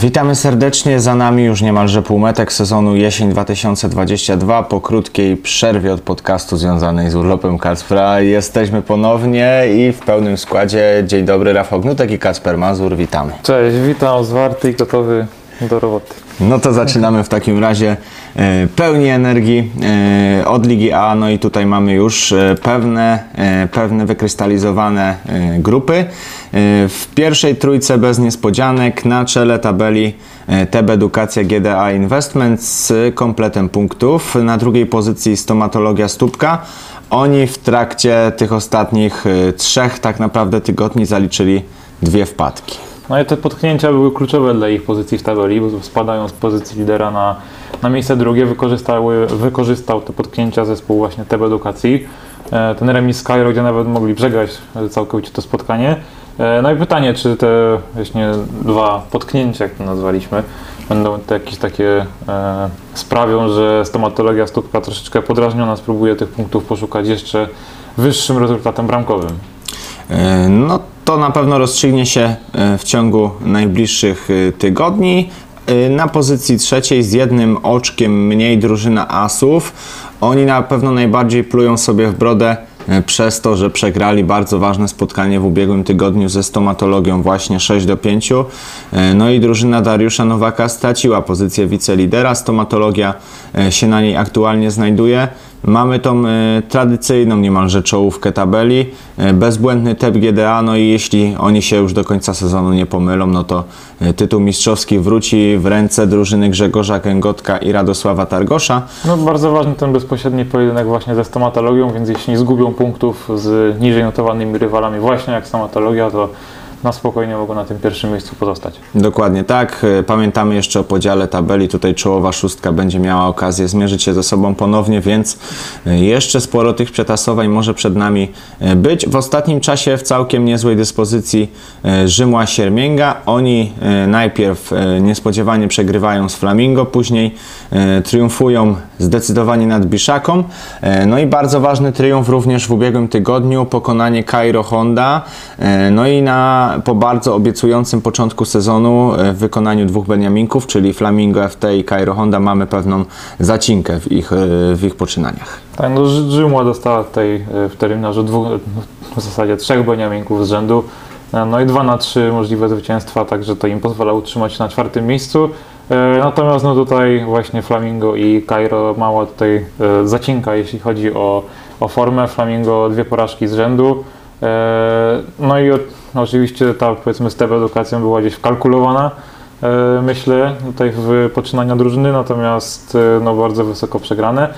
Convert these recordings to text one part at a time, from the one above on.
Witamy serdecznie. Za nami już niemalże półmetek sezonu jesień 2022. Po krótkiej przerwie od podcastu związanej z urlopem Kacpra jesteśmy ponownie i w pełnym składzie. Dzień dobry, Rafał Gnutek i Kasper Mazur. Witamy. Cześć, witam, zwarty i gotowy do roboty. No to zaczynamy w takim razie pełni energii e, od Ligi A. No i tutaj mamy już e, pewne, e, pewne wykrystalizowane e, grupy. E, w pierwszej trójce bez niespodzianek na czele tabeli e, TB Edukacja GDA Investment z kompletem punktów. Na drugiej pozycji stomatologia Stópka. Oni w trakcie tych ostatnich e, trzech tak naprawdę tygodni zaliczyli dwie wpadki. No i te potknięcia były kluczowe dla ich pozycji w tabeli, bo spadają z pozycji lidera na, na miejsce drugie. Wykorzystały, wykorzystał te potknięcia zespół właśnie TB Edukacji. E, Ten remis z Cairo, gdzie nawet mogli przegrać e, całkowicie to spotkanie. E, No i pytanie, czy te właśnie dwa potknięcia, jak to nazwaliśmy, będą to jakieś takie e, sprawią, że stomatologia stópka troszeczkę podrażniona spróbuje tych punktów poszukać jeszcze wyższym rezultatem bramkowym. E, No to na pewno rozstrzygnie się e, w ciągu najbliższych e, tygodni. E, Na pozycji trzeciej z jednym oczkiem mniej drużyna Asów. Oni na pewno najbardziej plują sobie w brodę przez to, że przegrali bardzo ważne spotkanie w ubiegłym tygodniu ze stomatologią właśnie 6 do 5. E, No i drużyna Dariusza Nowaka straciła pozycję wicelidera. Stomatologia się na niej aktualnie znajduje. Mamy tą e, tradycyjną niemalże czołówkę tabeli, e, bezbłędny TEP GDA, no i jeśli oni się już do końca sezonu nie pomylą, no to e, tytuł mistrzowski wróci w ręce drużyny Grzegorza Kęgotka i Radosława Targosza. No bardzo ważny ten bezpośredni pojedynek właśnie ze stomatologią, więc jeśli nie zgubią punktów z niżej notowanymi rywalami właśnie jak stomatologia, to na spokojnie mogą na tym pierwszym miejscu pozostać. Dokładnie tak. E, Pamiętamy jeszcze o podziale tabeli. Tutaj czołowa szóstka będzie miała okazję zmierzyć się ze sobą ponownie, więc e, jeszcze sporo tych przetasowań może przed nami e, być. W ostatnim czasie w całkiem niezłej dyspozycji Rzymła Siermięga. Oni najpierw niespodziewanie przegrywają z Flamingo, później triumfują zdecydowanie nad Biszaką. No i bardzo ważny triumf również w ubiegłym tygodniu, pokonanie Cairo Honda. No i na, po bardzo obiecującym początku sezonu e, w wykonaniu dwóch Beniaminków, czyli Flamingo FT i Cairo Honda mamy pewną zacinkę w ich, e, w ich poczynaniach. Tak, no Rzy- Rzymła dostała tutaj e, w terminarzu dwóch, w zasadzie trzech beniaminków z rzędu, no i 2 na 3 możliwe zwycięstwa, także to im pozwala utrzymać się na czwartym miejscu. Natomiast no tutaj właśnie Flamingo i Cairo mała tutaj zacinka, jeśli chodzi o, o formę. Flamingo dwie porażki z rzędu. No i no oczywiście ta powiedzmy z edukacją była gdzieś wkalkulowana, e, myślę, tutaj w poczynania drużyny, natomiast e, no bardzo wysoko przegrane.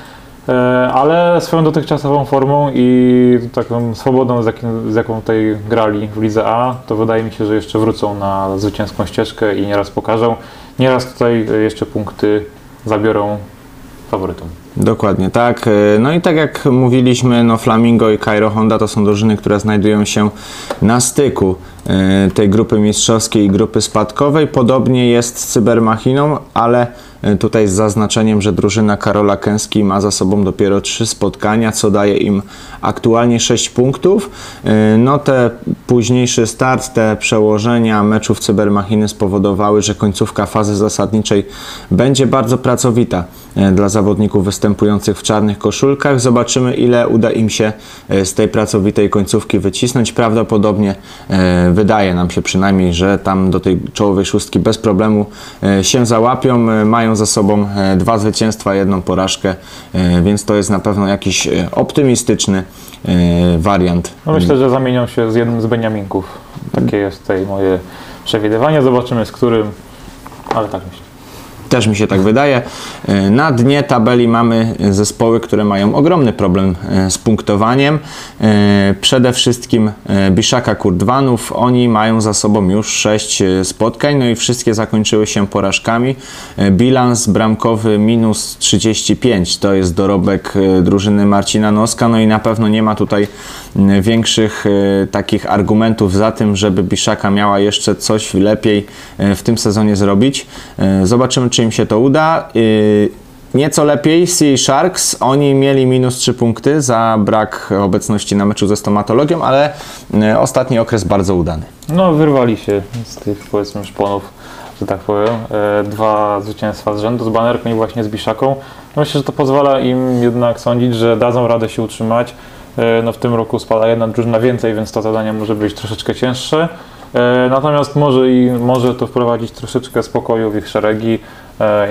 E, Ale swoją dotychczasową formą i taką swobodą, z, jakim, z jaką tutaj grali w Lidze A, to wydaje mi się, że jeszcze wrócą na zwycięską ścieżkę i nieraz pokażą. Nieraz tutaj jeszcze punkty zabiorą faworytom. Dokładnie tak. E, No i tak jak mówiliśmy, no Flamingo i Cairo Honda to są drużyny, które znajdują się na styku e, tej grupy mistrzowskiej i grupy spadkowej. Podobnie jest z Cybermachiną, ale tutaj z zaznaczeniem, że drużyna Karola Kęski ma za sobą dopiero trzy spotkania, co daje im aktualnie 6 punktów. E, No te późniejszy start, te przełożenia meczów Cybermachiny spowodowały, że końcówka fazy zasadniczej będzie bardzo pracowita e, dla zawodników występujących w czarnych koszulkach. Zobaczymy, ile uda im się e, z tej pracowitej końcówki wycisnąć. Prawdopodobnie e, wydaje nam się przynajmniej, że tam do tej czołowej szóstki bez problemu e, się załapią. E, Za sobą e, dwa zwycięstwa, jedną porażkę, e, więc to jest na pewno jakiś e, optymistyczny wariant. No myślę, że zamienią się z jednym z Beniaminków. Takie jest tutaj moje przewidywanie. Zobaczymy z którym, ale tak myślę. Też mi się tak wydaje. E, Na dnie tabeli mamy zespoły, które mają ogromny problem e, z punktowaniem. E, Przede wszystkim Biszaka Kurdwanów. Oni mają za sobą już 6 spotkań, no i wszystkie zakończyły się porażkami. Bilans bramkowy minus 35 to jest dorobek drużyny Marcina Noska, no i na pewno nie ma tutaj większych takich argumentów za tym, żeby Biszaka miała jeszcze coś lepiej w tym sezonie zrobić. Zobaczymy, czy im się to uda. Y, Nieco lepiej Sea Sharks, oni mieli minus 3 punkty za brak obecności na meczu ze stomatologią, ale e, ostatni okres bardzo udany. No, wyrwali się z tych powiedzmy szponów że tak powiem. E, Dwa zwycięstwa z rzędu z banerką i właśnie z Biszaką. Myślę, że to pozwala im jednak sądzić, że dadzą radę się utrzymać. E, No w tym roku spada jedna drużyna więcej, więc to zadanie może być troszeczkę cięższe. E, Natomiast może i może to wprowadzić troszeczkę spokoju w ich szeregi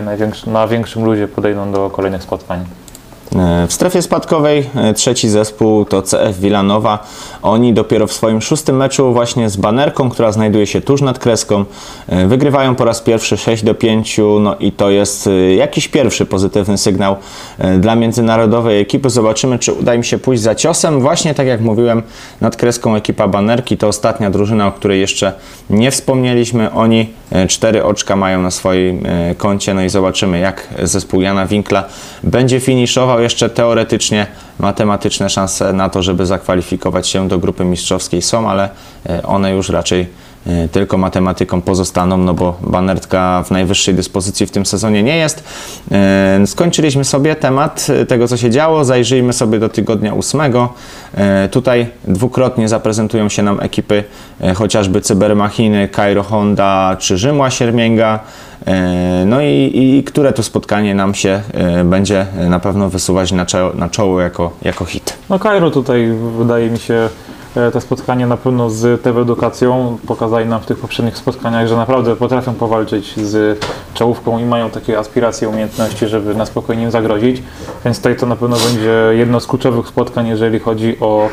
i największy, na większym luzie podejdą do kolejnych spotkań. E, W strefie spadkowej e, trzeci zespół to CF Villanova. Oni dopiero w swoim szóstym meczu właśnie z banerką, która znajduje się tuż nad kreską, e, wygrywają po raz pierwszy 6 do 5, no i to jest jakiś pierwszy pozytywny sygnał dla międzynarodowej ekipy. Zobaczymy, czy uda im się pójść za ciosem. Właśnie tak jak mówiłem, nad kreską ekipa banerki to ostatnia drużyna, o której jeszcze nie wspomnieliśmy. Oni cztery oczka mają na swoim koncie, no i zobaczymy, jak zespół Jana Winkla będzie finiszował. Jeszcze teoretycznie matematyczne szanse na to, żeby zakwalifikować się do grupy mistrzowskiej są, ale e, one już raczej e, tylko matematyką pozostaną, no bo Banertka w najwyższej dyspozycji w tym sezonie nie jest. E, Skończyliśmy sobie temat tego, co się działo. Zajrzyjmy sobie do tygodnia ósmego. Tutaj dwukrotnie zaprezentują się nam ekipy chociażby Cybermachiny, Cairo Honda czy Rzymła Siermięga. E, No i, i które tu spotkanie nam się e, będzie na pewno wysuwać na czoło, na czoło jako, jako hit. No Kairo tutaj wydaje mi się e, te spotkanie na pewno z TV Edukacją pokazali nam w tych poprzednich spotkaniach, że naprawdę potrafią powalczyć z czołówką i mają takie aspiracje, umiejętności, żeby na spokojnie im zagrozić. Więc tutaj to na pewno będzie jedno z kluczowych spotkań, jeżeli chodzi o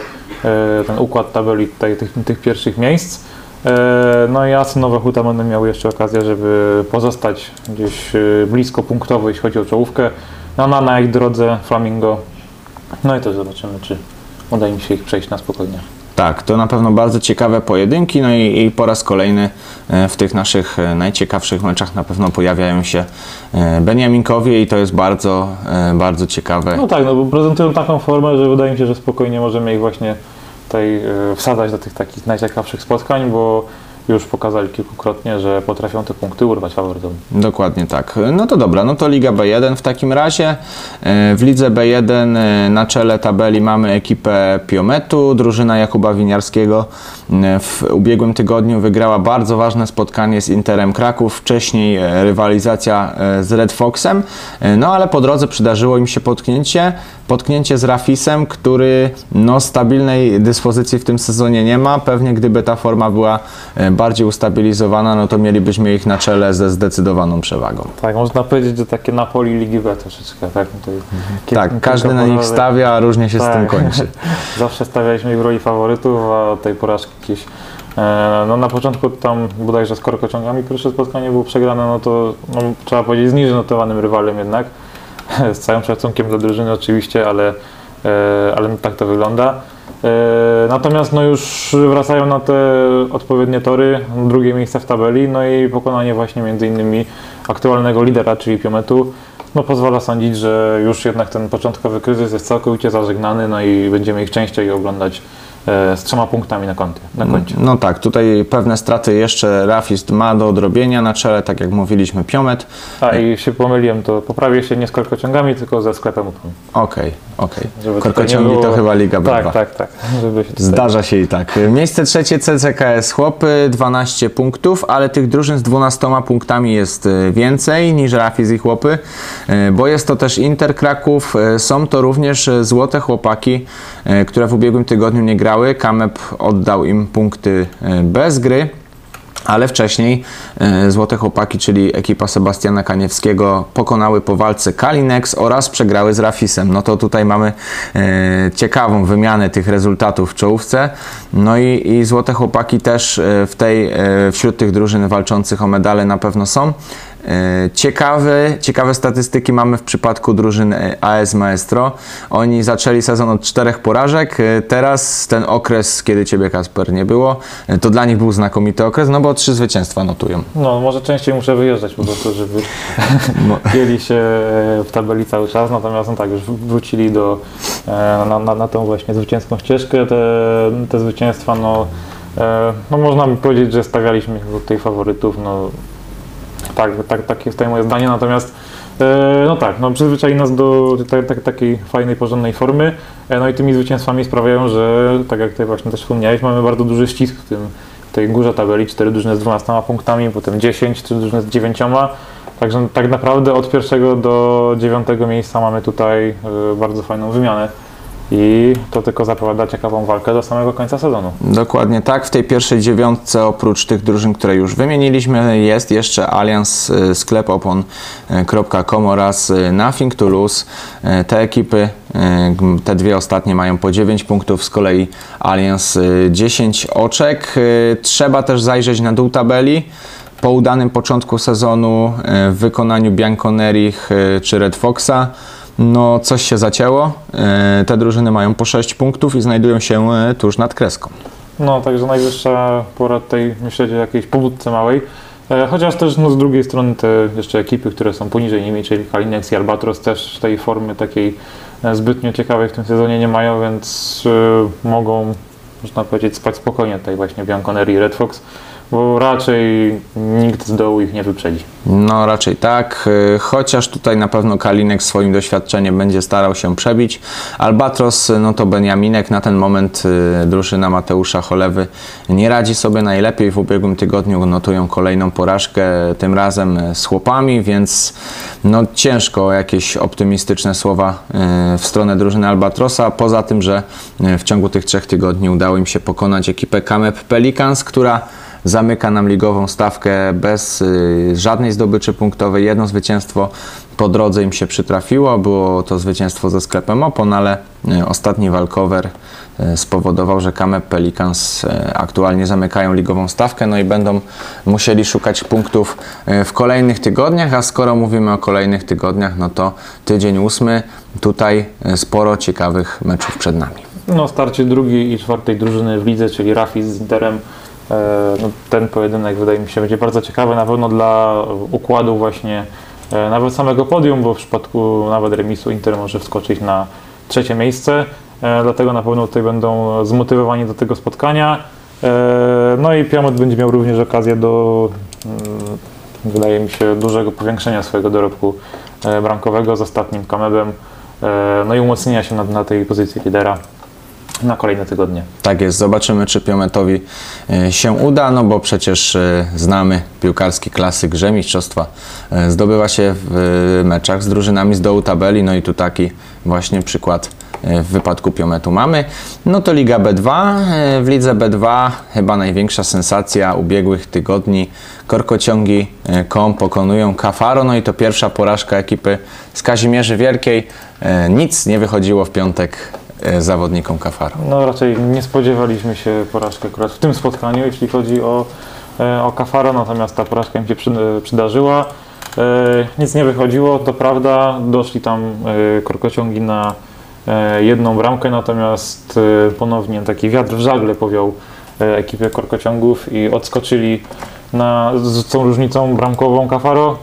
ten układ tabeli tutaj, tych, tych pierwszych miejsc. E, No i Asy Nowe Huta będą miały jeszcze okazję, żeby pozostać gdzieś e, blisko punktowo, jeśli chodzi o czołówkę. No, na, na ich drodze Flamingo no i też zobaczymy, czy uda im się ich przejść na spokojnie. Tak, to na pewno bardzo ciekawe pojedynki, no i, i po raz kolejny e, w tych naszych najciekawszych meczach na pewno pojawiają się Beniaminkowie i to jest bardzo, bardzo ciekawe. No tak, no bo prezentują taką formę, że wydaje mi się, że spokojnie możemy ich właśnie tutaj e, wsadzać do tych takich najciekawszych spotkań, bo już pokazali kilkukrotnie, że potrafią te punkty urwać faworytom. Dokładnie tak. No to dobra, no to Liga B1 w takim razie. E, W lidze B1 e, na czele tabeli mamy ekipę Piometu, drużyna Jakuba Winiarskiego. E, W ubiegłym tygodniu wygrała bardzo ważne spotkanie z Interem Kraków, wcześniej rywalizacja z Red Foxem, no ale po drodze przydarzyło im się potknięcie, potknięcie z Rafisem, który no stabilnej dyspozycji w tym sezonie nie ma. Pewnie gdyby ta forma była bardziej ustabilizowana, no to mielibyśmy ich na czele ze zdecydowaną przewagą. Tak, można powiedzieć, że takie Napoli Ligi B troszeczkę, tak? Tutaj kil- Tak, każdy na nich stawia, a różnie się z tym Tak. kończy. Zawsze stawialiśmy ich w roli faworytów, a tej porażki jakieś. E, no na początku tam bodajże z korkociągami pierwsze spotkanie było przegrane, no to no, trzeba powiedzieć z niżej notowanym rywalem jednak. Z całym szacunkiem dla drużyny oczywiście, ale, e, ale tak to wygląda. E, Natomiast no już wracają na te odpowiednie tory, drugie miejsce w tabeli, no i pokonanie właśnie między innymi aktualnego lidera, czyli Piometu, no pozwala sądzić, że już jednak ten początkowy kryzys jest całkowicie zażegnany, no i będziemy ich częściej oglądać e, z trzema punktami na koncie. Na koncie. No tak, tutaj pewne straty jeszcze Rafist ma do odrobienia na czele, tak jak mówiliśmy, Piomet. A i się pomyliłem, to poprawię się nie z korkociągami, tylko ze sklepem. Okej, okej. Tutaj Korkociągi było- to chyba Liga B2. Tak, tak, tak. Żeby się. Zdarza się i tak. Miejsce trzecie CCKS Chłopy, 12 punktów, ale tych drużyn z 12 punktami jest e, więcej niż Rafis i Chłopy, e, bo jest to też Inter Kraków, e, są to również Złote Chłopaki, które w ubiegłym tygodniu nie grały. Kamep oddał im punkty bez gry. Ale wcześniej e, Złote Chłopaki, czyli ekipa Sebastiana Kaniewskiego, pokonały po walce Kalinex oraz przegrały z Rafisem. No to tutaj mamy e, ciekawą wymianę tych rezultatów w czołówce. No i, i Złote Chłopaki też e, w tej, wśród tych drużyn walczących o medale na pewno są. E, Ciekawe, ciekawe statystyki mamy w przypadku drużyny AS Maestro. Oni zaczęli sezon od czterech porażek. E, Teraz ten okres, kiedy Ciebie Kasper nie było, e, to dla nich był znakomity okres, no bo trzy zwycięstwa notują. No, może częściej muszę wyjeżdżać po prostu, żeby mieli się w tabeli cały czas, natomiast no tak, już wrócili do, e, na, na, na tą właśnie zwycięską ścieżkę. Te, te zwycięstwa, no, e, no można by powiedzieć, że stawialiśmy ich tutaj faworytów, no tak, tak, tak jest moje zdanie, natomiast e, no tak, no przyzwyczai nas do ta, ta, takiej fajnej, porządnej formy, e, no i tymi zwycięstwami sprawiają, że tak jak tutaj właśnie też wspomniałeś, mamy bardzo duży ścisk w tym w tej górze tabeli, 4 drużyny z 12 punktami, potem 10, 3 drużyny z 9. Także tak naprawdę od pierwszego do dziewiątego miejsca mamy tutaj y, bardzo fajną wymianę. I to tylko zapowiada ciekawą walkę do samego końca sezonu. Dokładnie tak. W tej pierwszej dziewiątce oprócz tych drużyn, które już wymieniliśmy, jest jeszcze Allianz, y, sklep opon.com oraz y, Nothing to Lose. Y, Te ekipy, y, te dwie ostatnie mają po 9 punktów, z kolei Allianz y, 10 oczek. Y, Trzeba też zajrzeć na dół tabeli. Po udanym początku sezonu y, w wykonaniu Bianconerich y, czy Red Foxa no coś się zacięło. Y, Te drużyny mają po 6 punktów i znajdują się y, tuż nad kreską. No, także najwyższa pora tutaj myśleć o jakiejś pobudce małej. E, Chociaż też no, z drugiej strony te jeszcze ekipy, które są poniżej nimi, czyli Kalinex i Albatros też tej formy takiej e, zbytnio ciekawej w tym sezonie nie mają, więc e, mogą, można powiedzieć, spać spokojnie tutaj właśnie Bianconeri i Red Fox, bo raczej nikt z dołu ich nie wyprzedzi. No raczej tak, y, chociaż tutaj na pewno Kalinek swoim doświadczeniem będzie starał się przebić. Albatros, y, no to Beniaminek, na ten moment y, drużyna Mateusza Cholewy nie radzi sobie najlepiej. W ubiegłym tygodniu notują kolejną porażkę, tym razem z chłopami, więc no ciężko jakieś optymistyczne słowa w stronę drużyny Albatrosa. Poza tym, że w ciągu tych trzech tygodni udało im się pokonać ekipę Kamep Pelicans, która zamyka nam ligową stawkę bez y, żadnej zdobyczy punktowej. Jedno zwycięstwo po drodze im się przytrafiło, było to zwycięstwo ze sklepem Opon, ale y, ostatni walkover y, spowodował, że Kamep Pelicans aktualnie zamykają ligową stawkę, no i będą musieli szukać punktów w kolejnych tygodniach, a skoro mówimy o kolejnych tygodniach, no to tydzień ósmy, tutaj sporo ciekawych meczów przed nami. No, starcie drugiej i czwartej drużyny w lidze, czyli Rafi z Interem. E, No, ten pojedynek wydaje mi się będzie bardzo ciekawy, na pewno dla układu właśnie e, nawet samego podium, bo w przypadku nawet remisu Inter może wskoczyć na trzecie miejsce, e, dlatego na pewno tutaj będą zmotywowani do tego spotkania. No i Piamot będzie miał również okazję do, mm, wydaje mi się, dużego powiększenia swojego dorobku bramkowego z ostatnim Kamebem, no i umocnienia się na, na tej pozycji lidera na kolejne tygodnie. Tak jest, zobaczymy czy Piometowi e, się uda, no bo przecież e, znamy piłkarski klasyk, że mistrzostwa e, zdobywa się w meczach z drużynami z dołu tabeli, no i tu taki właśnie przykład w wypadku Piometu mamy. No to Liga B2, e, w Lidze B2 chyba największa sensacja ubiegłych tygodni, Korkociągi KOM pokonują Kafaro, no i to pierwsza porażka ekipy z Kazimierzy Wielkiej, nic nie wychodziło w piątek zawodnikom Kafaro. No raczej nie spodziewaliśmy się porażki akurat w tym spotkaniu, jeśli chodzi o, e, o Kafara, natomiast ta porażka im się e, przydarzyła. E, Nic nie wychodziło, to prawda, doszli tam e, korkociągi na e, jedną bramkę, natomiast e, ponownie taki wiatr w żagle powiał e, ekipę korkociągów i odskoczyli na, z tą różnicą bramkową Kafaro.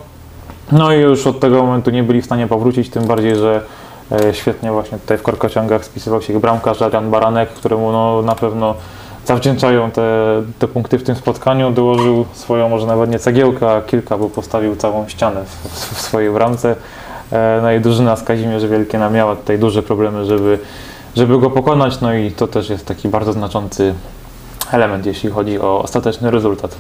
No i już od tego momentu nie byli w stanie powrócić, tym bardziej, że e, świetnie właśnie tutaj w korkociągach spisywał się bramkarz Adrian Baranek, któremu no, na pewno zawdzięczają te, te punkty w tym spotkaniu. Dołożył swoją może nawet nie cegiełkę, a kilka, bo postawił całą ścianę w, w, swojej bramce. E, No i drużyna z Kazimierzy Wielkiena miała tutaj duże problemy, żeby, żeby go pokonać, no i to też jest taki bardzo znaczący element, jeśli chodzi o ostateczny rezultat.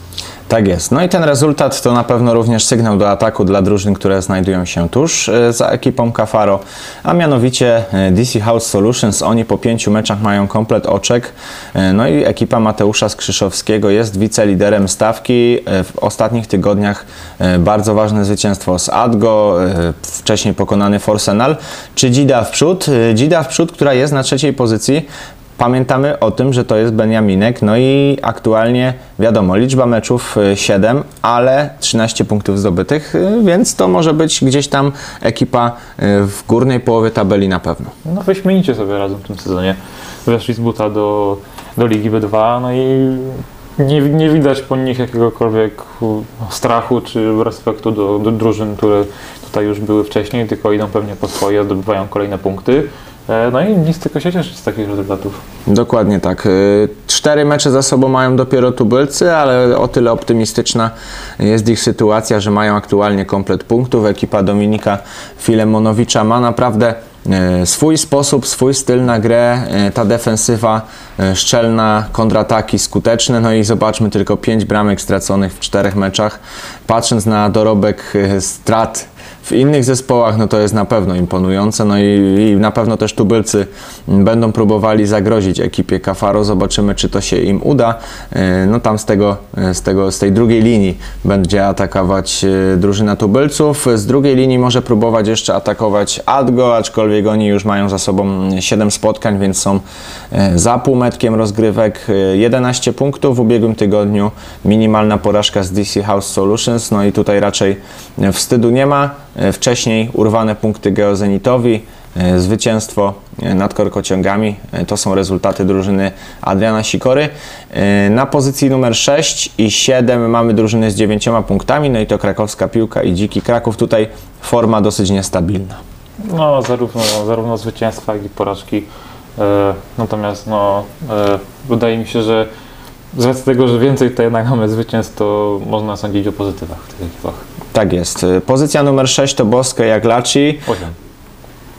Tak jest. No i ten rezultat to na pewno również sygnał do ataku dla drużyn, które znajdują się tuż e, za ekipą Kafaro, a mianowicie e, DC House Solutions. Oni po pięciu meczach mają komplet oczek. E, No i ekipa Mateusza Skrzyszowskiego jest wiceliderem stawki. W ostatnich tygodniach bardzo ważne zwycięstwo z Adgo, wcześniej pokonany Forsenal, czy Dzida w przód. Dzida w przód, która jest na trzeciej pozycji. Pamiętamy o tym, że to jest Beniaminek, no i aktualnie wiadomo, liczba meczów y, 7, ale 13 punktów zdobytych, y, więc to może być gdzieś tam ekipa y, w górnej połowie tabeli na pewno. No wyśmienicie sobie razem w tym sezonie. Weszli z buta do, do Ligi B2, no i nie, nie widać po nich jakiegokolwiek strachu czy respektu do, do drużyn, które tutaj już były wcześniej, tylko idą pewnie po swoje, zdobywają kolejne punkty. E, No i nic tylko się cieszyć z takich rezultatów. Dokładnie tak. Y, Cztery mecze za sobą mają dopiero tubylcy, ale o tyle optymistyczna jest ich sytuacja, że mają aktualnie komplet punktów. Ekipa Dominika Filemonowicza ma naprawdę e, swój sposób, swój styl na grę, e, ta defensywa e, szczelna, kontrataki skuteczne, no i zobaczmy tylko 5 bramek straconych w czterech meczach. Patrząc na dorobek e, strat w innych zespołach, no to jest na pewno imponujące, no i, i na pewno też tubylcy będą próbowali zagrozić ekipie Kafaro, zobaczymy czy to się im uda. E, No tam z tego, e, z tego, z tej drugiej linii będzie atakować e, drużyna tubylców, z drugiej linii może próbować jeszcze atakować Adgo, aczkolwiek oni już mają za sobą 7 spotkań, więc są za półmetkiem rozgrywek, E, 11 punktów w ubiegłym tygodniu, minimalna porażka z DC House Solutions, no i tutaj raczej wstydu nie ma. E, Wcześniej urwane punkty Geozenitowi, e, zwycięstwo e, nad korkociągami. To są rezultaty drużyny Adriana Sikory. Na pozycji numer 6 i 7 mamy drużyny z 9 punktami, no i to krakowska piłka i Dziki Kraków. Tutaj forma dosyć niestabilna. No, zarówno, zarówno zwycięstwa, jak i porażki. Natomiast no, wydaje mi się, że z racji tego, że więcej tutaj jednak mamy zwycięstw, to można sądzić o pozytywach w tych ekipach. Tak jest. Pozycja numer 6 to Boskę Jaglaci. Osiem.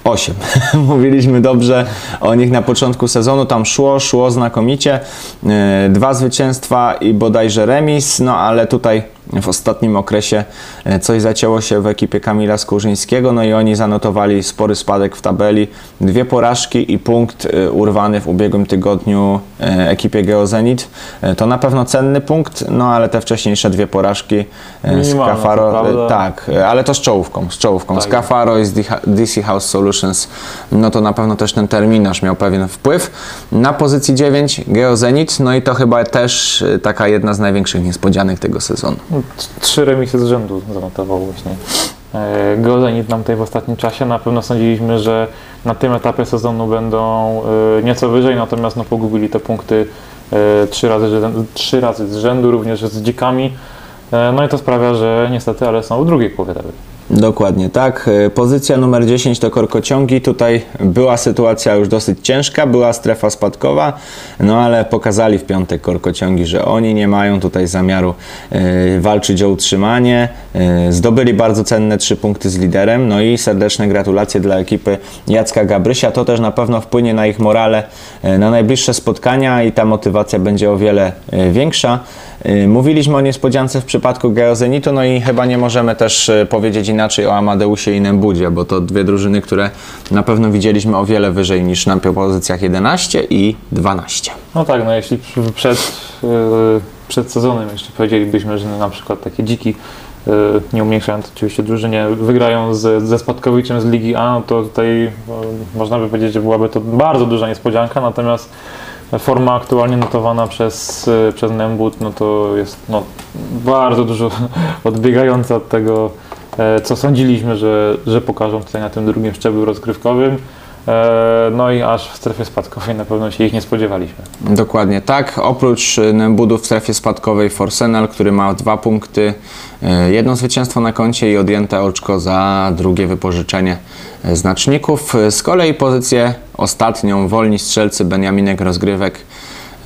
8. Mówiliśmy dobrze o nich na początku sezonu. Tam szło, szło znakomicie. E, Dwa zwycięstwa i bodajże remis, no ale tutaj w ostatnim okresie e, coś zacięło się w ekipie Kamila Skórzyńskiego, no i oni zanotowali spory spadek w tabeli. Dwie porażki i punkt e, urwany w ubiegłym tygodniu e, ekipie Geozenit. To na pewno cenny punkt, no ale te wcześniejsze dwie porażki z Minimalne, to e, tak, ale to z czołówką, z czołówką. Tak. Z Cafaro i z DC House Solutions, no to na pewno też ten terminarz miał pewien wpływ. Na pozycji 9 Geozenit, no i to chyba też taka jedna z największych niespodzianek tego sezonu. Trzy remisy z rzędu zanotował właśnie. E, Geozenit nam tutaj w ostatnim czasie. Na pewno sądziliśmy, że na tym etapie sezonu będą e, nieco wyżej, natomiast no, pogubili te punkty e, trzy razy, trzy razy z rzędu, również z dzikami. No i to sprawia, że niestety, ale są w drugiej połowie tabeli. Dokładnie tak. E, Pozycja numer 10 to korkociągi. Tutaj była sytuacja już dosyć ciężka, była strefa spadkowa, no ale pokazali w piątek korkociągi, że oni nie mają tutaj zamiaru e, walczyć o utrzymanie. E, zdobyli bardzo cenne trzy punkty z liderem, no i serdeczne gratulacje dla ekipy Jacka Gabrysia. To też na pewno wpłynie na ich morale e, na najbliższe spotkania i ta motywacja będzie o wiele e, większa. E, Mówiliśmy o niespodziance w przypadku Geozenitu, no i chyba nie możemy też e, powiedzieć inaczej o Amadeusie i Nembudzie, bo to dwie drużyny, które na pewno widzieliśmy o wiele wyżej niż na pozycjach 11 i 12. No tak, no jeśli przed, e, przed sezonem jeszcze powiedzielibyśmy, że na przykład takie dziki, nie umniejszając oczywiście drużynie, wygrają z, ze Spadkowiczem z Ligi A, no to tutaj można by powiedzieć, że byłaby to bardzo duża niespodzianka, natomiast forma aktualnie notowana przez, e, przez Nembut, no to jest no, bardzo dużo odbiegająca od tego, e, co sądziliśmy, że, że pokażą tutaj na tym drugim szczeblu rozgrywkowym. E, No i aż w strefie spadkowej na pewno się ich nie spodziewaliśmy. Dokładnie tak. Oprócz e, Nembudu w strefie spadkowej Forsenal, który ma dwa punkty, jedno zwycięstwo na koncie i odjęte oczko za drugie wypożyczenie e, znaczników. E, Z kolei pozycję ostatnią wolni strzelcy Beniaminek Rozgrywek.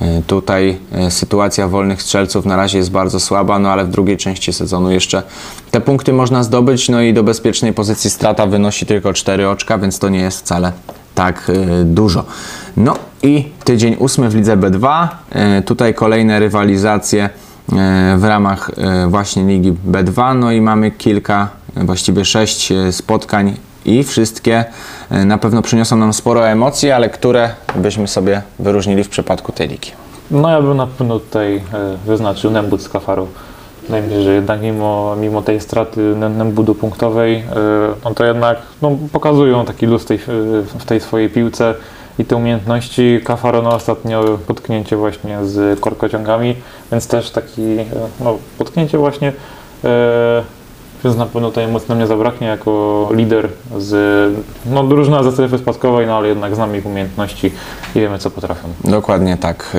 E, Tutaj e, sytuacja wolnych strzelców na razie jest bardzo słaba, no ale w drugiej części sezonu jeszcze te punkty można zdobyć, no i do bezpiecznej pozycji strata wynosi tylko 4 oczka, więc to nie jest wcale tak e, dużo. No i tydzień ósmy w lidze B2. E, Tutaj kolejne rywalizacje e, w ramach e, właśnie ligi B2. No i mamy kilka, właściwie sześć e, spotkań i wszystkie e, na pewno przyniosą nam sporo emocji, ale które byśmy sobie wyróżnili w przypadku tej ligi. No ja bym na pewno tutaj wyznaczył Nembud z Kafaru. Wydaje mi się, że jednak mimo, mimo tej straty Nem- Nembudu punktowej, no to jednak no, pokazują taki luz tej, w tej swojej piłce i te umiejętności. Kafaro no, ostatnio potknięcie właśnie z korkociągami, więc też taki e, no, potknięcie właśnie, e, więc na pewno tutaj mocno mnie zabraknie jako lider z no, drużyna ze strefy spadkowej, no ale jednak znamy ich umiejętności i wiemy co potrafią. Dokładnie tak.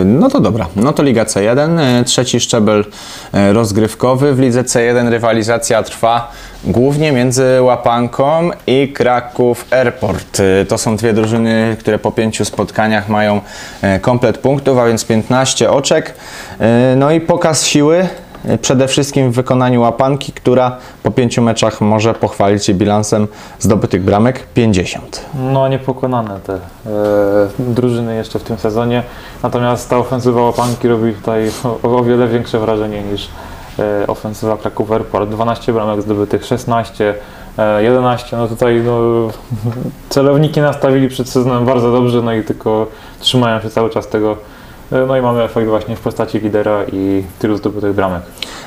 E, No to dobra. No to Liga C1, e, trzeci szczebel e, rozgrywkowy. W Lidze C1 rywalizacja trwa głównie między Łapanką i Kraków Airport. To są dwie drużyny, które po pięciu spotkaniach mają komplet punktów, a więc 15 oczek. No i pokaz siły przede wszystkim w wykonaniu łapanki, która po pięciu meczach może pochwalić się bilansem zdobytych bramek 50. No niepokonane te e, drużyny jeszcze w tym sezonie. Natomiast ta ofensywa łapanki robi tutaj o, o wiele większe wrażenie niż e, ofensywa Kraków Airport. 12 bramek zdobytych, 16, e, 11. No tutaj no, celowniki nastawili przed sezonem bardzo dobrze, no i tylko trzymają się cały czas tego. E, No i mamy efekt właśnie w postaci lidera i tylu zdobytych bramek.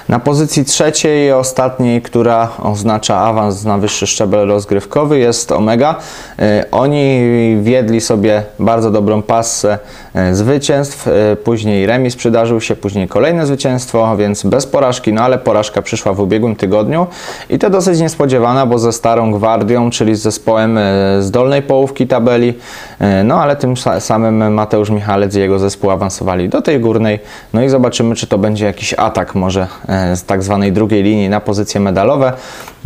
Na pozycji trzeciej i ostatniej, która oznacza awans na wyższy szczebel rozgrywkowy jest Omega. Y, Oni wiedli sobie bardzo dobrą passę y, zwycięstw, później remis przydarzył się, później kolejne zwycięstwo, więc bez porażki, no ale porażka przyszła w ubiegłym tygodniu i to dosyć niespodziewana, bo ze Starą Gwardią, czyli z zespołem z dolnej połówki tabeli, no ale tym sa- samym Mateusz Michalec i jego zespół awansowali do tej górnej, no i zobaczymy, czy to będzie jakiś atak może e, z tak zwanej drugiej linii na pozycje medalowe.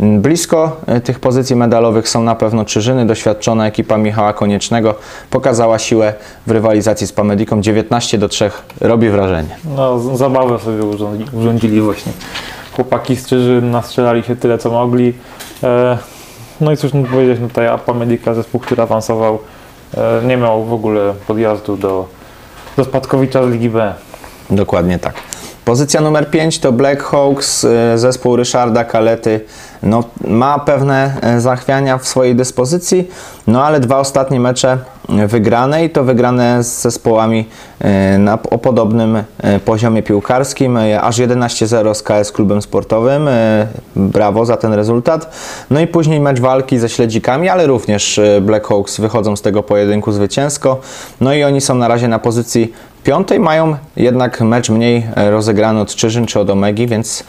M, Blisko e, tych pozycji medalowych są na pewno Czyżyny, doświadczona ekipa Michała Koniecznego pokazała siłę w rywalizacji z Pamediką 19 do 3, robi wrażenie. No, zabawę sobie urządzili, właśnie. Chłopaki z Czyżyn nastrzelali się tyle, co mogli. E, no i cóż mógł powiedzieć, no tutaj Apa Medica, zespół, który awansował, nie miał w ogóle podjazdu do, do spadkowicza Ligi B. Dokładnie tak. Pozycja numer 5 to Black Hawks, e, zespół Ryszarda Kalety. No, ma pewne e, zachwiania w swojej dyspozycji, no ale dwa ostatnie mecze wygrane i to wygrane z zespołami e, na, o podobnym e, poziomie piłkarskim, e, aż 11-0 z KS Klubem Sportowym. Brawo za ten rezultat. No i później mecz walki ze Śledzikami, ale również e, Black Hawks wychodzą z tego pojedynku zwycięsko. No i oni są na razie na pozycji piątej mają jednak mecz mniej rozegrany od Czyżyn czy od Omegi, więc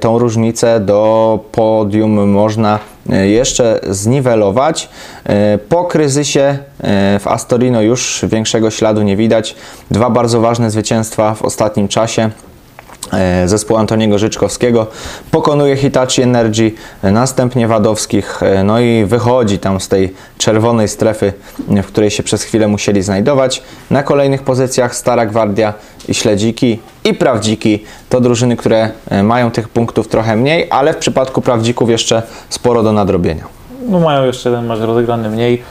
tą różnicę do podium można jeszcze zniwelować. E, Po kryzysie e, w Astorino już większego śladu nie widać. Dwa bardzo ważne zwycięstwa w ostatnim czasie. E, Zespół Antoniego Życzkowskiego pokonuje Hitachi Energy, e, następnie Wadowskich, e, no i wychodzi tam z tej czerwonej strefy, w której się przez chwilę musieli znajdować. Na kolejnych pozycjach Stara Gwardia i Śledziki i Prawdziki to drużyny, które mają tych punktów trochę mniej, ale w przypadku Prawdzików jeszcze sporo do nadrobienia. No mają jeszcze jeden mecz rozegrany mniej.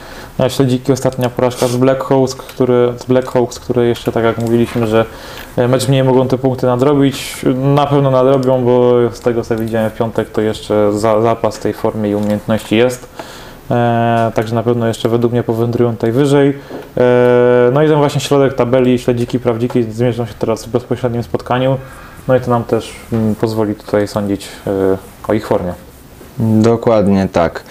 Śledziki ostatnia porażka z Black Hawks, który, z Black Hawks, które jeszcze tak jak mówiliśmy, że e, mecz mniej mogą te punkty nadrobić. Na pewno nadrobią, bo z tego co widziałem w piątek to jeszcze za, zapas tej formy i umiejętności jest. E, także na pewno jeszcze według mnie powędrują tutaj wyżej. E, no i ten właśnie środek tabeli, śledziki, prawdziki zmierzą się teraz w bezpośrednim spotkaniu. No i to nam też mm, pozwoli tutaj sądzić e, o ich formie. Dokładnie tak.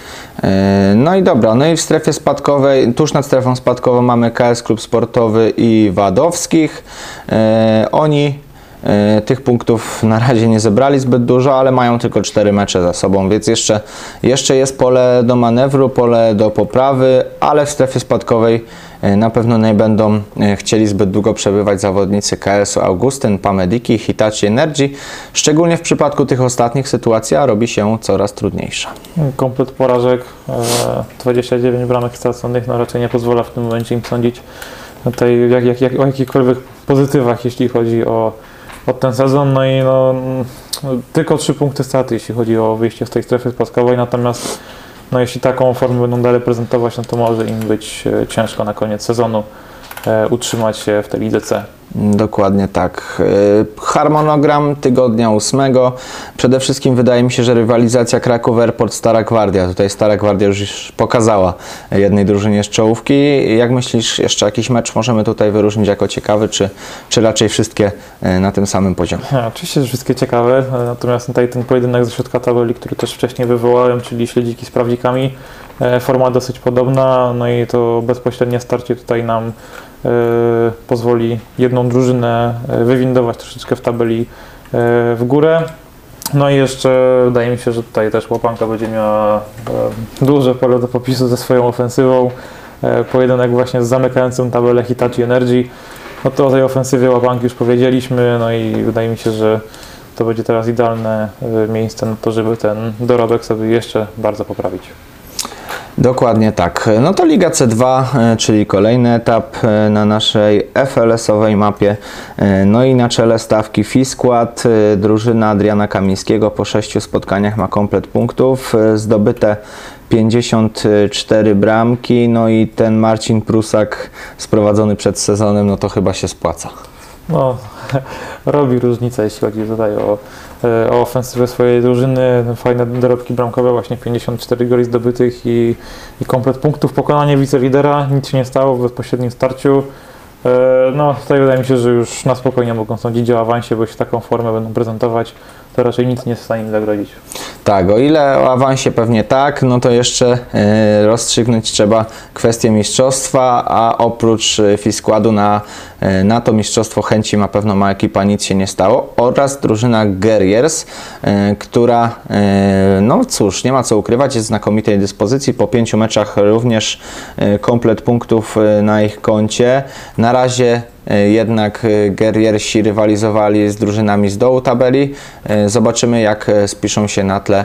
E, No i dobra, no i w strefie spadkowej, tuż nad strefą spadkową mamy KS Klub Sportowy i Wadowskich. E, Oni e, tych punktów na razie nie zebrali zbyt dużo, ale mają tylko cztery mecze za sobą, więc jeszcze, jeszcze jest pole do manewru, pole do poprawy, ale w strefie spadkowej na pewno nie będą e, chcieli zbyt długo przebywać zawodnicy KS-u Augustyn, Pamediki, Hitachi Energy. Szczególnie w przypadku tych ostatnich sytuacja robi się coraz trudniejsza. Komplet porażek, e, 29 bramek straconych, no raczej nie pozwala w tym momencie im sądzić tutaj jak, jak, jak, o jakichkolwiek pozytywach, jeśli chodzi o, o ten sezon. No i no, tylko 3 punkty straty, jeśli chodzi o wyjście z tej strefy spadkowej, natomiast no, jeśli taką formę będą dalej prezentować, no to może im być e, ciężko na koniec sezonu utrzymać się w tej lidze C. Dokładnie tak. E, Harmonogram tygodnia ósmego. Przede wszystkim wydaje mi się, że rywalizacja Kraków Airport Stara Gwardia. Tutaj Stara Gwardia już pokazała jednej drużynie z czołówki. Jak myślisz, jeszcze jakiś mecz możemy tutaj wyróżnić jako ciekawy, czy, czy raczej wszystkie e, na tym samym poziomie? Ja, oczywiście, że wszystkie ciekawe, e, natomiast tutaj ten pojedynek ze środka tabeli, który też wcześniej wywołałem, czyli śledziki z prawdzikami, e, forma dosyć podobna, no i to bezpośrednie starcie tutaj nam e, pozwoli jedną drużynę e, wywindować troszeczkę w tabeli e, w górę. No i jeszcze wydaje mi się, że tutaj też Łapanka będzie miała e, duże pole do popisu ze swoją ofensywą. E, pojedynek właśnie z zamykającym tabelę Hitachi Energy. No to o tej ofensywie Łapanki już powiedzieliśmy, no i wydaje mi się, że to będzie teraz idealne e, miejsce na to, żeby ten dorobek sobie jeszcze bardzo poprawić. Dokładnie tak. No to Liga C2, e, czyli kolejny etap e, na naszej FLS-owej mapie. E, No i na czele stawki Fiskład, drużyna Adriana Kamińskiego po sześciu spotkaniach ma komplet punktów, zdobyte 54 bramki, no i ten Marcin Prusak sprowadzony przed sezonem, no to chyba się spłaca. No, robi różnicę, jeśli chodzi tutaj o, o ofensywę swojej drużyny. Fajne dorobki bramkowe, właśnie 54 goli zdobytych i, i komplet punktów. Pokonanie wicelidera, nic się nie stało w bezpośrednim starciu. E, No, tutaj wydaje mi się, że już na spokojnie mogą sądzić o awansie, bo jeśli taką formę będą prezentować, to raczej nic nie jest w stanie zagrozić. Tak, o ile o awansie pewnie tak, no to jeszcze e, rozstrzygnąć trzeba kwestię mistrzostwa, a oprócz e, Fiskładu na, e, na to mistrzostwo chęci ma pewno ma ekipa, nic się nie stało, oraz drużyna Guerriers, która, no cóż, nie ma co ukrywać, jest w znakomitej dyspozycji, po pięciu meczach również komplet punktów na ich koncie. Na razie Jednak e, Guerriersi rywalizowali z drużynami z dołu tabeli. E, Zobaczymy, jak e, spiszą się na tle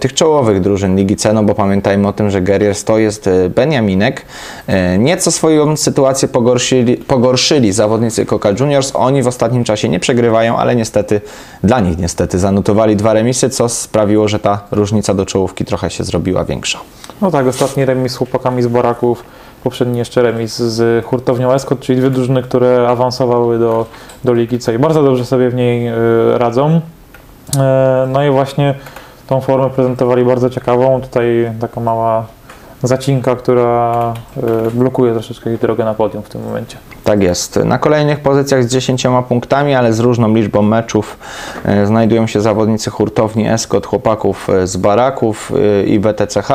tych czołowych drużyn Ligi C, no bo pamiętajmy o tym, że Guerriers to jest e, Beniaminek. E, Nieco swoją sytuację pogorszyli, pogorszyli zawodnicy Coca Juniors. Oni w ostatnim czasie nie przegrywają, ale niestety, dla nich niestety, zanotowali dwa remisy, co sprawiło, że ta różnica do czołówki trochę się zrobiła większa. No tak, ostatni remis z chłopakami z Boraków, poprzedni jeszcze remis z hurtownią Escot, czyli dwie drużyny, które awansowały do, do Ligi C i bardzo dobrze sobie w niej y, radzą. E, No i właśnie tą formę prezentowali bardzo ciekawą. Tutaj taka mała zacinka, która y, blokuje troszeczkę ich drogę na podium w tym momencie. Tak jest. Na kolejnych pozycjach z 10 punktami, ale z różną liczbą meczów e, znajdują się zawodnicy hurtowni Escot, chłopaków e, z Baraków e, i WTCH.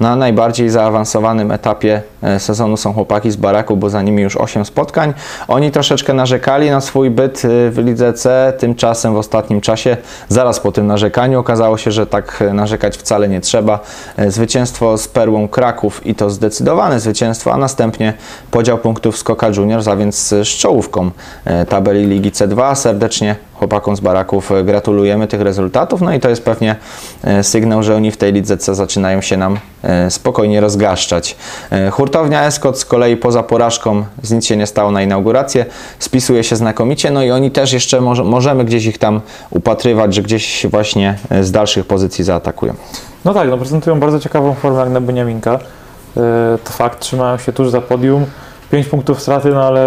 Na najbardziej zaawansowanym etapie sezonu są chłopaki z Baraków, bo za nimi już 8 spotkań. Oni troszeczkę narzekali na swój byt w Lidze C, tymczasem w ostatnim czasie, zaraz po tym narzekaniu, okazało się, że tak narzekać wcale nie trzeba. Zwycięstwo z Perłą Kraków i to zdecydowane zwycięstwo, a następnie podział punktów z Coca Juniors, a więc z czołówką e, tabeli Ligi C2. Serdecznie chłopakom z Baraków e, gratulujemy tych rezultatów, no i to jest pewnie e, sygnał, że oni w tej Lidze C zaczynają się nam spokojnie rozgaszczać. Hurtownia Escot z kolei poza porażką z nic się nie stało na inaugurację, spisuje się znakomicie, no i oni też jeszcze może, możemy gdzieś ich tam upatrywać, że gdzieś właśnie z dalszych pozycji zaatakują. No tak, no prezentują bardzo ciekawą formę jak na Beniaminka. To fakt, trzymają się tuż za podium. 5 punktów straty, no ale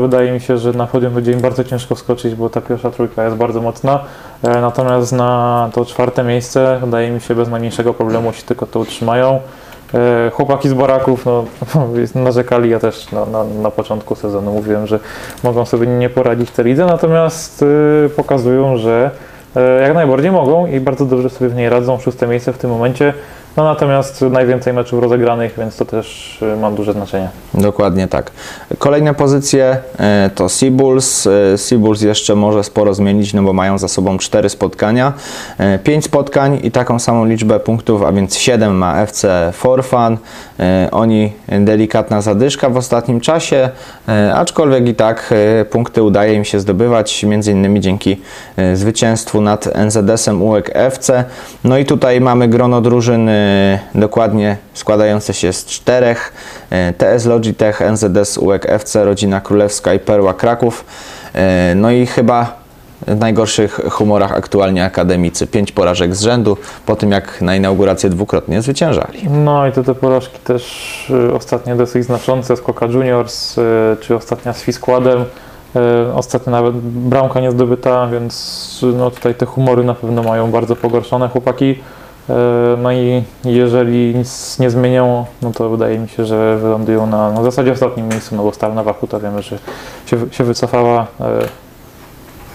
wydaje mi się, że na podium będzie im bardzo ciężko wskoczyć, bo ta pierwsza trójka jest bardzo mocna. E, Natomiast na to czwarte miejsce wydaje mi się bez najmniejszego problemu się tylko to utrzymają. E, Chłopaki z Baraków no, narzekali, ja też na, na, na początku sezonu mówiłem, że mogą sobie nie poradzić w tej lidze, natomiast y, pokazują, że e, jak najbardziej mogą i bardzo dobrze sobie w niej radzą. Szóste miejsce w tym momencie. No natomiast najwięcej meczów rozegranych, więc to też y, ma duże znaczenie. Dokładnie tak. Kolejne pozycje e, to Seabulls. E, Seabulls jeszcze może sporo zmienić, no bo mają za sobą 4 spotkania. 5 spotkań i taką samą liczbę punktów, a więc 7 ma FC Forfan. Oni delikatna zadyszka w ostatnim czasie, aczkolwiek i tak punkty udaje im się zdobywać, między innymi dzięki zwycięstwu nad NZS-em UEK FC. No i tutaj mamy grono drużyn e, dokładnie składające się z czterech. E, TS Logitech, NZS UEK FC, Rodzina Królewska i Perła Kraków. E, No i chyba w najgorszych humorach aktualnie akademicy. Pięć porażek z rzędu, po tym jak na inaugurację dwukrotnie zwyciężali. No i te, te porażki też y, ostatnie dosyć znaczące z Coca Juniors, y, czy ostatnia z Fiskładem. Y, Ostatnio nawet bramka nie zdobyta, więc no tutaj te humory na pewno mają bardzo pogorszone chłopaki. Y, No i jeżeli nic nie zmienią, no to wydaje mi się, że wylądują na, na zasadzie ostatnim miejscu, no bo Stal Wachuta wiemy, że się, się wycofała. y,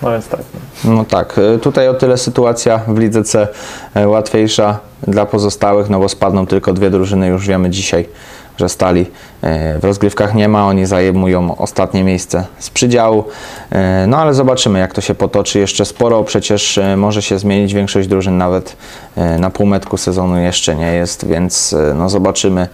No więc tak. No tak, y, tutaj o tyle sytuacja w lidze C łatwiejsza dla pozostałych, no bo spadną tylko dwie drużyny, już wiemy dzisiaj, że stali y, w rozgrywkach nie ma, oni zajmują ostatnie miejsce z przydziału, Y, no ale zobaczymy jak to się potoczy, jeszcze sporo przecież y, może się zmienić, większość drużyn nawet na półmetku sezonu jeszcze nie jest, więc no zobaczymy e,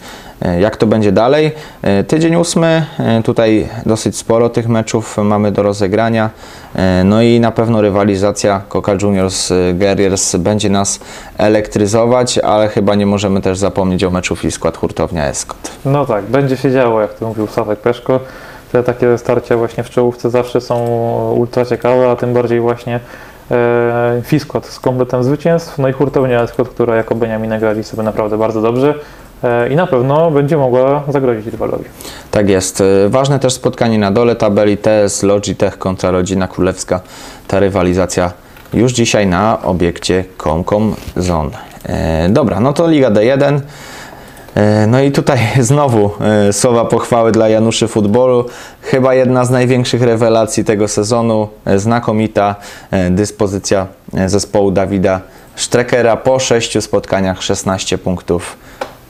jak to będzie dalej. E, Tydzień ósmy, e, tutaj dosyć sporo tych meczów mamy do rozegrania. E, No i na pewno rywalizacja Coca Juniors e, Guerriers będzie nas elektryzować, ale chyba nie możemy też zapomnieć o meczu i skład hurtownia Escot. No tak, będzie się działo, jak to mówił Sławek Peszko. Te takie starcia właśnie w czołówce zawsze są ultra ciekawe, a tym bardziej właśnie e, Fiskot z kompletem zwycięstw, no i hurtownia Escot, która jako Beniaminek radzi sobie naprawdę bardzo dobrze e, i na pewno będzie mogła zagrozić rywalowi. Tak jest. E, Ważne też spotkanie na dole tabeli TS Logitech kontra Rodzina Królewska. Ta rywalizacja już dzisiaj na obiekcie Comcom Zone. E, dobra, no to Liga D1. E, No i tutaj znowu e, słowa pochwały dla Januszy Futbolu. Chyba jedna z największych rewelacji tego sezonu. E, Znakomita e, dyspozycja e, zespołu Dawida Sztrekera po sześciu spotkaniach 16 punktów.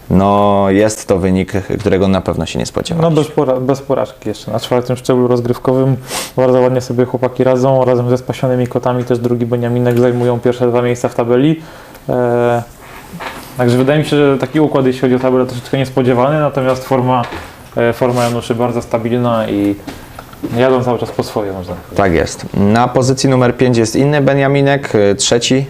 No jest to wynik, którego na pewno się nie No spodziewałem. bez, pora- bez porażki jeszcze. Na czwartym szczeblu rozgrywkowym bardzo ładnie sobie chłopaki radzą. Razem ze spasionymi kotami też drugi Beniaminek zajmują pierwsze dwa miejsca w tabeli. E, także wydaje mi się, że taki układ, jeśli chodzi o tabelę, troszeczkę niespodziewany, natomiast forma, e, forma Januszy bardzo stabilna i jadą cały czas po swoje, można powiedzieć. Tak jest. Na pozycji numer 5 jest inny Beniaminek, y, trzeci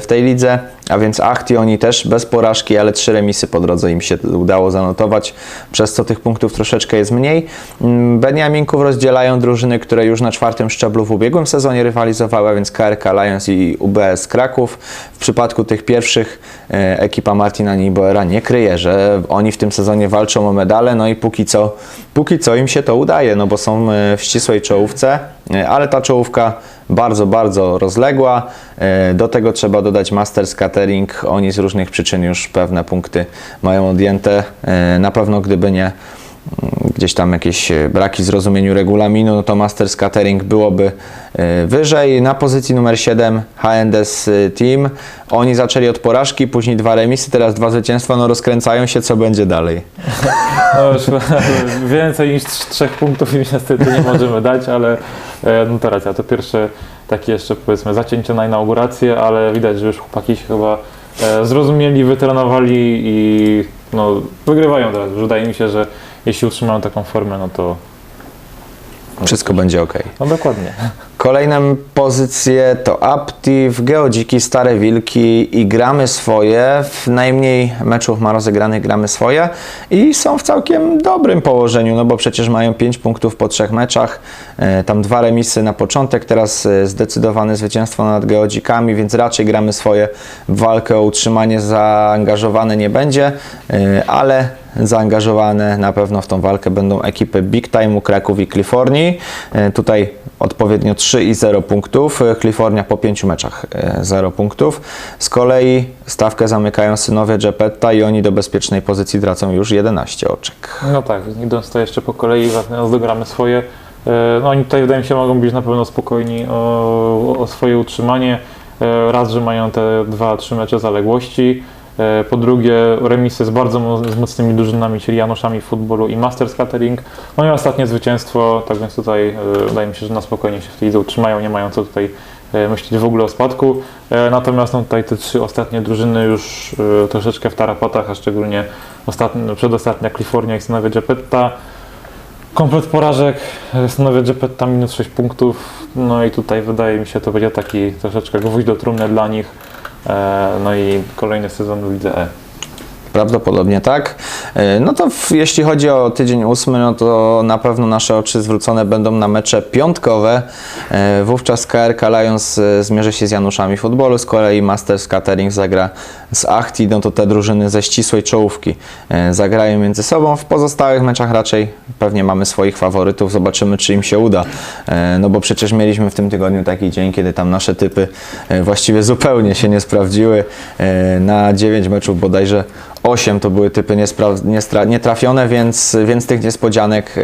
w tej lidze, a więc Achti, oni też bez porażki, ale trzy remisy po drodze im się udało zanotować, przez co tych punktów troszeczkę jest mniej. Mm, Beniaminków rozdzielają drużyny, które już na czwartym szczeblu w ubiegłym sezonie rywalizowały, a więc KRK Lions i UBS Kraków. W przypadku tych pierwszych e, ekipa Martina Nieboera nie kryje, że oni w tym sezonie walczą o medale, no i póki co, póki co im się to udaje, no bo są e, w ścisłej czołówce, e, ale ta czołówka bardzo, bardzo rozległa. Do tego trzeba dodać Masters Catering. Oni z różnych przyczyn już pewne punkty mają odjęte. E, Na pewno gdyby nie mm, gdzieś tam jakieś e, braki w zrozumieniu regulaminu, no to Masters Catering byłoby e, wyżej. Na pozycji numer 7 HNDS Team. Oni zaczęli od porażki, później dwa remisy, teraz dwa zwycięstwa, no rozkręcają się, co będzie dalej. No już więcej niż trz- trzech punktów im niestety nie możemy dać, ale no to racja, to pierwsze takie jeszcze powiedzmy zacięcie na inaugurację, ale widać, że już chłopaki się chyba e, zrozumieli, wytrenowali i no, wygrywają teraz. Wydaje mi się, że jeśli utrzymają taką formę, no to Wszystko będzie ok. no dokładnie. Kolejne pozycje to Aptiv, Geodziki, Stare Wilki i gramy swoje. W najmniej meczów ma rozegranych gramy swoje i są w całkiem dobrym położeniu, no bo przecież mają 5 punktów po trzech meczach, e, tam dwa remisy na początek, teraz e, zdecydowane zwycięstwo nad Geodzikami, więc raczej gramy swoje w walkę o utrzymanie zaangażowane nie będzie, e, ale zaangażowane na pewno w tą walkę będą ekipy Big Time'u, Kraków i Kalifornii. Tutaj odpowiednio 3 i 0 punktów. E, Kalifornia po 5 meczach e, 0 punktów. Z kolei stawkę zamykają synowie Gepetta i oni do bezpiecznej pozycji tracą już 11 oczek. No tak, idąc to jeszcze po kolei, do gramy swoje, e, no oni tutaj wydaje mi się mogą być na pewno spokojni o, o swoje utrzymanie. E, Raz, że mają te dwa, trzy mecze zaległości. E, Po drugie, remisy z bardzo z mocnymi drużynami, czyli Januszami futbolu i Masters Catering. No i ostatnie zwycięstwo, tak więc tutaj e, wydaje mi się, że na spokojnie się w tej lidze utrzymają, nie mają co tutaj e, myśleć w ogóle o spadku. Natomiast no, tutaj te trzy ostatnie drużyny już troszeczkę w tarapatach, a szczególnie ostatni, przedostatnia Kalifornia i Synowie Gepetta. Komplet porażek, Synowie Gepetta minus 6 punktów, no i tutaj wydaje mi się to będzie taki troszeczkę gwóźdź do trumny dla nich. E, No i kolejny sezon w Lidze E. Prawdopodobnie tak. E, No to w, jeśli chodzi o tydzień ósmy, no to na pewno nasze oczy zwrócone będą na mecze piątkowe. E, Wówczas KRK Lions zmierzy się z Januszami Futbolu, z kolei Masters Catering zagra z Achti, no to te drużyny ze ścisłej czołówki e, zagrają między sobą. W pozostałych meczach raczej pewnie mamy swoich faworytów, zobaczymy czy im się uda. E, No bo przecież mieliśmy w tym tygodniu taki dzień, kiedy tam nasze typy e, właściwie zupełnie się nie sprawdziły. Na 9 meczów bodajże 8 to były typy nietrafione, więc, więc tych niespodzianek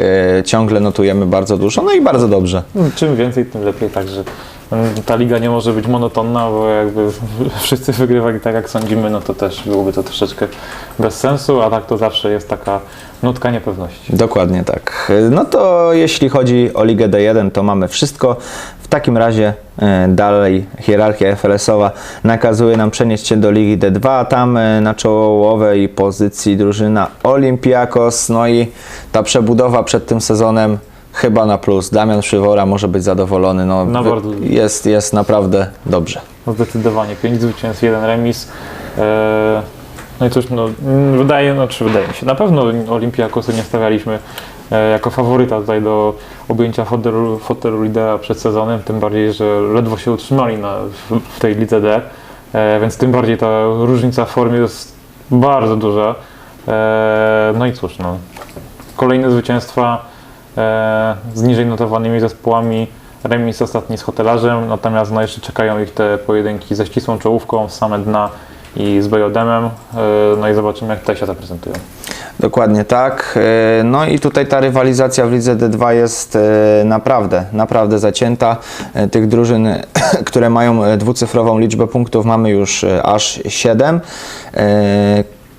ciągle notujemy bardzo dużo, no i bardzo dobrze. No, Czym więcej, tym lepiej, także ta liga nie może być monotonna, bo jakby wszyscy wygrywali tak jak sądzimy, no to też byłoby to troszeczkę bez sensu, a tak to zawsze jest taka nutka niepewności. Dokładnie tak. No to jeśli chodzi o Ligę D1, to mamy wszystko. W takim razie e, dalej hierarchia FLS-owa nakazuje nam przenieść się do Ligi D2, a tam e, na czołowej pozycji drużyna Olympiakos. No i ta przebudowa przed tym sezonem chyba na plus. Damian Przywora może być zadowolony. No, bardzo. jest, jest naprawdę dobrze. No zdecydowanie, 5 zwycięstw, jeden remis. E, No i cóż, no, wydaje, no, czy wydaje mi się, na pewno Olimpiakosy nie stawialiśmy e, jako faworyta tutaj do objęcia fotelu, fotelu lidera przed sezonem, tym bardziej, że ledwo się utrzymali na, w, w tej lidze D, e, więc tym bardziej ta różnica w formie jest bardzo duża. E, No i cóż, no, kolejne zwycięstwa z niżej notowanymi zespołami, remis ostatni z hotelarzem, natomiast no jeszcze czekają ich te pojedynki ze ścisłą czołówką, same dna i z Bejodemem, e, no i zobaczymy jak tutaj się zaprezentują. Dokładnie tak. E, No i tutaj ta rywalizacja w Lidze D2 jest e, naprawdę, naprawdę zacięta. E, Tych drużyn, które mają e, dwucyfrową liczbę punktów mamy już e, aż 7.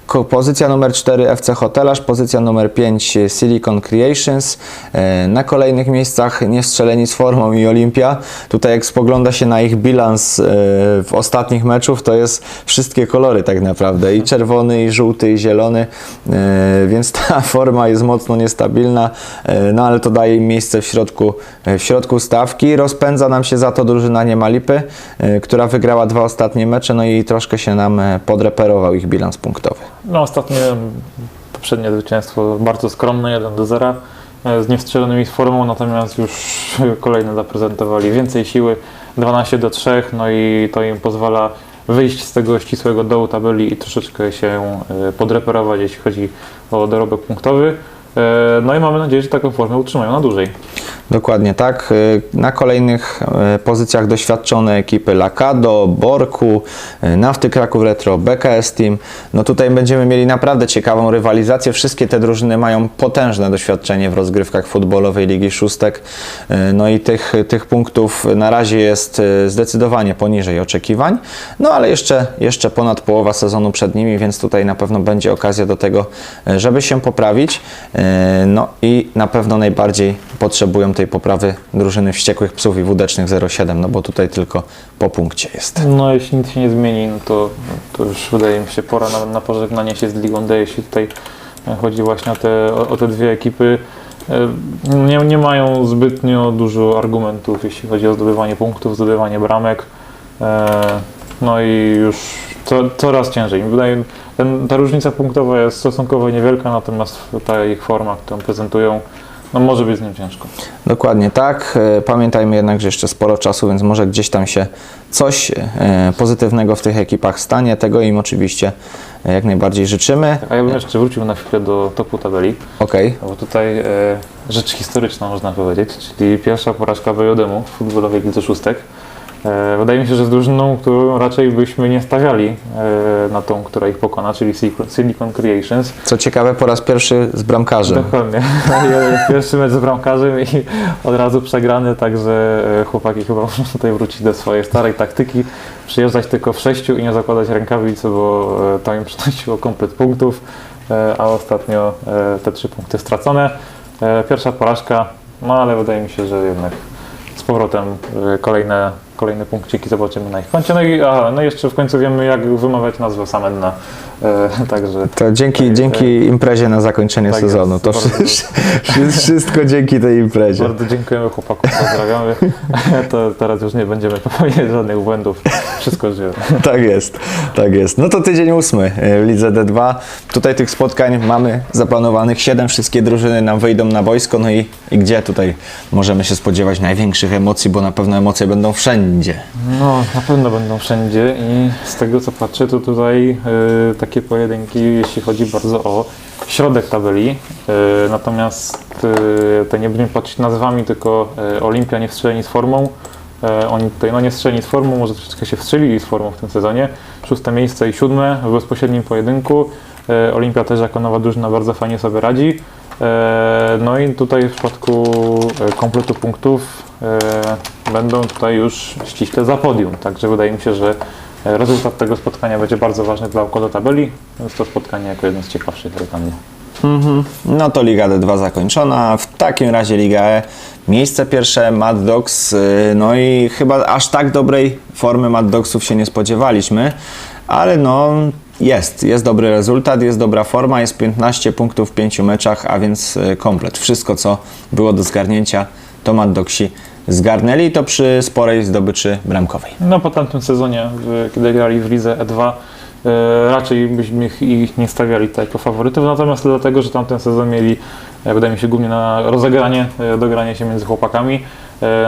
Pozycja numer 4 FC Hotelarz, pozycja numer 5 Silicon Creations. E, Na kolejnych miejscach niestrzeleni z formą i Olimpia. Tutaj jak spogląda się na ich bilans e, w ostatnich meczów, to jest wszystkie kolory tak naprawdę. I czerwony, i żółty, i zielony. E, Więc ta forma jest mocno niestabilna, no ale to daje im miejsce w środku, w środku stawki. Rozpędza nam się za to drużyna Niemalipy, która wygrała dwa ostatnie mecze, no i troszkę się nam podreperował ich bilans punktowy. No ostatnie poprzednie zwycięstwo bardzo skromne, 1 do 0 e, z niestrzelonymi z formą, natomiast już kolejne zaprezentowali więcej siły, 12 do 3, no i to im pozwala wyjść z tego ścisłego dołu tabeli i troszeczkę się e, podreperować, jeśli chodzi o dorobek punktowy. E, No i mamy nadzieję, że taką formę utrzymają na dłużej. Dokładnie tak. Y, Na kolejnych y, pozycjach doświadczone ekipy Lakado, Borku, y, Nafty Kraków Retro, BKS Team. No tutaj będziemy mieli naprawdę ciekawą rywalizację. Wszystkie te drużyny mają potężne doświadczenie w rozgrywkach futbolowej Ligi Szóstek. No i tych, tych punktów na razie jest zdecydowanie poniżej oczekiwań. No ale jeszcze, jeszcze ponad połowa sezonu przed nimi, więc tutaj na pewno będzie okazja do tego, żeby się poprawić. No i na pewno najbardziej potrzebują tej poprawy drużyny wściekłych psów i wódecznych 07, no bo tutaj tylko po punkcie jest. No jeśli nic się nie zmieni, no to, to już wydaje mi się pora na, na pożegnanie się z Ligą D, jeśli tutaj e, chodzi właśnie o te, o, o te dwie ekipy. E, Nie, nie mają zbytnio dużo argumentów, jeśli chodzi o zdobywanie punktów, zdobywanie bramek. E, No i już co, coraz ciężej. Wydaje, ten, ta różnica punktowa jest stosunkowo niewielka, natomiast ta ich forma, którą prezentują, no może być z nim ciężko. Dokładnie tak. E, Pamiętajmy jednak, że jeszcze sporo czasu, więc może gdzieś tam się coś e, pozytywnego w tych ekipach stanie. Tego im oczywiście e, jak najbardziej życzymy. A ja bym jeszcze wrócił na chwilę do topu tabeli. Okej, No Bo tutaj e, rzecz historyczna można powiedzieć, czyli pierwsza porażka Wojodemu w futbolowej lidze szóstek. E, wydaje mi się, że z drużyną, którą raczej byśmy nie stawiali e, na tą, która ich pokona, czyli Silicon- Creations. co ciekawe, po raz pierwszy z bramkarzem. Dokładnie. Pierwszy mecz z bramkarzem i od razu przegrany, także e, chłopaki chyba muszą tutaj wrócić do swojej starej taktyki, przyjeżdżać tylko w sześciu i nie zakładać rękawic, bo to im przynosiło komplet punktów, a ostatnio te trzy punkty stracone. Pierwsza porażka, no ale wydaje mi się, że jednak z powrotem kolejne, kolejne punkciki zobaczymy na ich koncie. No i aha, no i jeszcze w końcu wiemy, jak wymawiać nazwę Samenna. E, Także To dzięki, Tak, dzięki imprezie na zakończenie Tak sezonu. jest, To bardzo- wszy- wszystko dzięki tej imprezie. Bardzo dziękujemy chłopakom, pozdrawiamy. To teraz już nie będziemy popełniać żadnych błędów. Wszystko żyje. Tak jest, tak jest. No to tydzień ósmy e, w Lidze D2. Tutaj tych spotkań mamy zaplanowanych siedem. Wszystkie drużyny nam wyjdą na boisko. No i, i gdzie tutaj możemy się spodziewać największych emocji, bo na pewno emocje będą wszędzie. No, na pewno będą wszędzie i z tego co patrzę, to tutaj y, pojedynki, jeśli chodzi bardzo o środek tabeli. Y, natomiast y, to nie będziemy patrzeć nazwami, tylko y, Olimpia nie wstrzeleni z formą. Oni tutaj no nie strzeleni z formą, może troszeczkę się wstrzelili z formą w tym sezonie. Szóste miejsce i siódme w bezpośrednim pojedynku. Olimpia też jako nowa drużyna bardzo fajnie sobie radzi. E, No i tutaj w przypadku e, kompletu punktów e, będą tutaj już ściśle za podium. Także wydaje mi się, że e, rezultat tego spotkania będzie bardzo ważny dla układu tabeli. Jest to spotkanie jako jedno z ciekawszych dla mnie. No to Liga D2 zakończona. W takim razie Liga E. Miejsce pierwsze Mad Dogs. y, No i chyba aż tak dobrej formy Mad Dogsów się nie spodziewaliśmy, ale no jest. Jest dobry rezultat, jest dobra forma, jest 15 punktów w 5 meczach, a więc y, komplet. Wszystko co było do zgarnięcia to Mad Dogsi zgarnęli to przy sporej zdobyczy bramkowej. No po tamtym sezonie, kiedy grali w Lidze E2, e, raczej byśmy ich, nie stawiali tutaj jako faworytów, natomiast dlatego, że tamten sezon mieli, e, wydaje mi się, głównie na rozegranie, e, dogranie się między chłopakami.